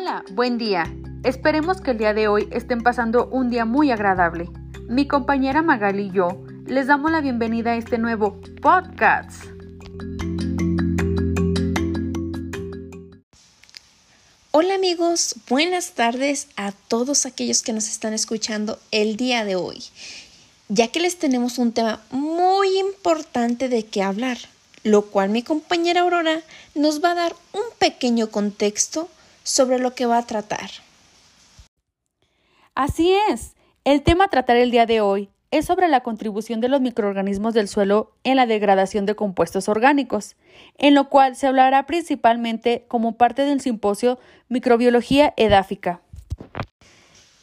Hola, buen día. Esperemos que el día de hoy estén pasando un día muy agradable. Mi compañera Magali y yo les damos la bienvenida a este nuevo podcast. Hola amigos, buenas tardes a todos aquellos que nos están escuchando el día de hoy, ya que les tenemos un tema muy importante de qué hablar, lo cual mi compañera Aurora nos va a dar un pequeño contexto sobre lo que va a tratar. Así es. El tema a tratar el día de hoy es sobre la contribución de los microorganismos del suelo en la degradación de compuestos orgánicos, en lo cual se hablará principalmente como parte del simposio Microbiología Edáfica.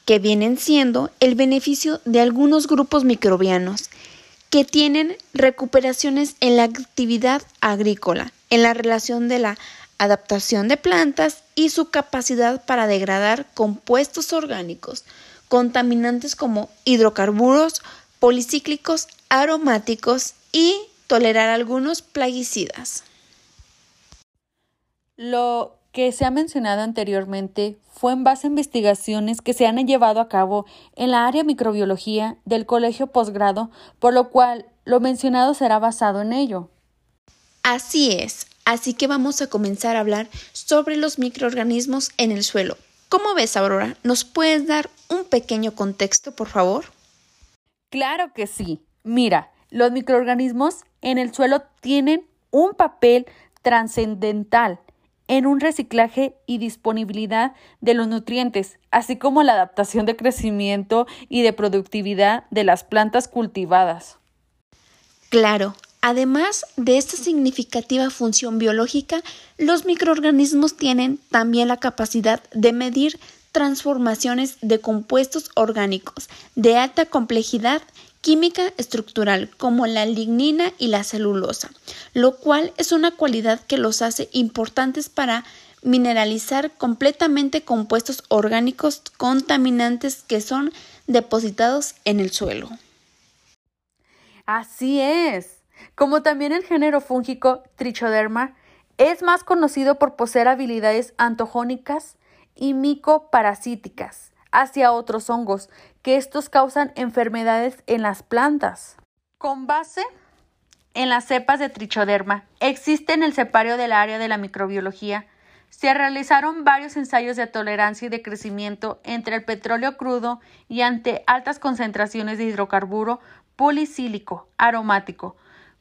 Que vienen siendo el beneficio de algunos grupos microbianos que tienen recuperaciones en la actividad agrícola, en la relación de la adaptación de plantas y su capacidad para degradar compuestos orgánicos, contaminantes como hidrocarburos, policíclicos, aromáticos y tolerar algunos plaguicidas. Lo que se ha mencionado anteriormente fue en base a investigaciones que se han llevado a cabo en la área microbiología del colegio posgrado, por lo cual lo mencionado será basado en ello. Así es, así que vamos a comenzar a hablar sobre los microorganismos en el suelo. ¿Cómo ves, Aurora? ¿Nos puedes dar un pequeño contexto, por favor? Claro que sí. Mira, los microorganismos en el suelo tienen un papel trascendental en un reciclaje y disponibilidad de los nutrientes, así como la adaptación de crecimiento y de productividad de las plantas cultivadas. Claro, Además de esta significativa función biológica, los microorganismos tienen también la capacidad de medir transformaciones de compuestos orgánicos de alta complejidad química estructural como la lignina y la celulosa, lo cual es una cualidad que los hace importantes para mineralizar completamente compuestos orgánicos contaminantes que son depositados en el suelo. Así es como también el género fúngico Trichoderma es más conocido por poseer habilidades antogónicas y micoparasíticas hacia otros hongos, que estos causan enfermedades en las plantas. Con base en las cepas de Trichoderma, existe en el separio del área de la microbiología, se realizaron varios ensayos de tolerancia y de crecimiento entre el petróleo crudo y ante altas concentraciones de hidrocarburo policílico aromático,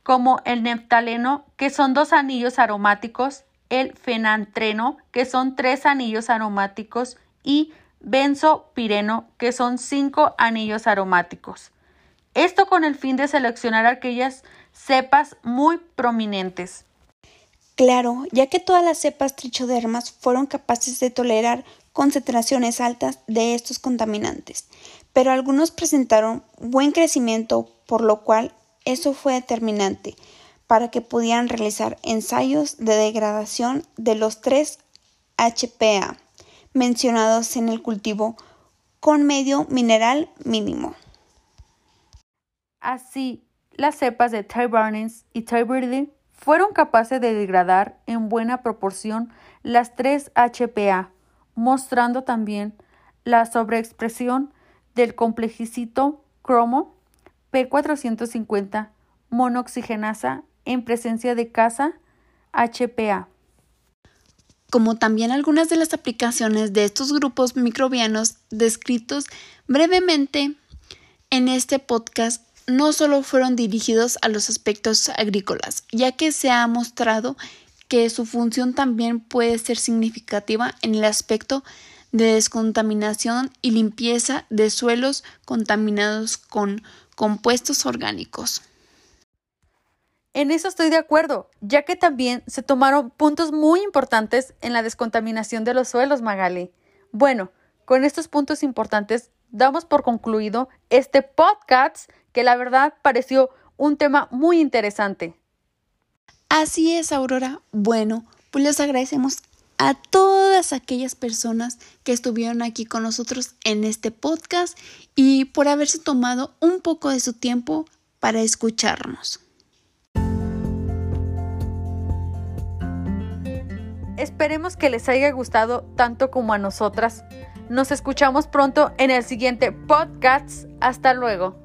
como el neftaleno, que son dos anillos aromáticos, el fenantreno, que son tres anillos aromáticos, y benzopireno, que son cinco anillos aromáticos. Esto con el fin de seleccionar aquellas cepas muy prominentes. Claro, ya que todas las cepas trichodermas fueron capaces de tolerar concentraciones altas de estos contaminantes, pero algunos presentaron buen crecimiento, por lo cual eso fue determinante para que pudieran realizar ensayos de degradación de los tres HPA mencionados en el cultivo con medio mineral mínimo. Así, las cepas de Ty y Ty fueron capaces de degradar en buena proporción las tres HPA, mostrando también la sobreexpresión del complejicito cromo P450 monoxigenasa en presencia de casa HPA. Como también algunas de las aplicaciones de estos grupos microbianos descritos brevemente en este podcast no solo fueron dirigidos a los aspectos agrícolas, ya que se ha mostrado que su función también puede ser significativa en el aspecto de descontaminación y limpieza de suelos contaminados con compuestos orgánicos. En eso estoy de acuerdo, ya que también se tomaron puntos muy importantes en la descontaminación de los suelos, Magali. Bueno, con estos puntos importantes damos por concluido este podcast que la verdad pareció un tema muy interesante. Así es, Aurora. Bueno, pues les agradecemos a todas aquellas personas que estuvieron aquí con nosotros en este podcast y por haberse tomado un poco de su tiempo para escucharnos. esperemos que les haya gustado tanto como a nosotras. Nos escuchamos pronto en el siguiente podcast. Hasta luego.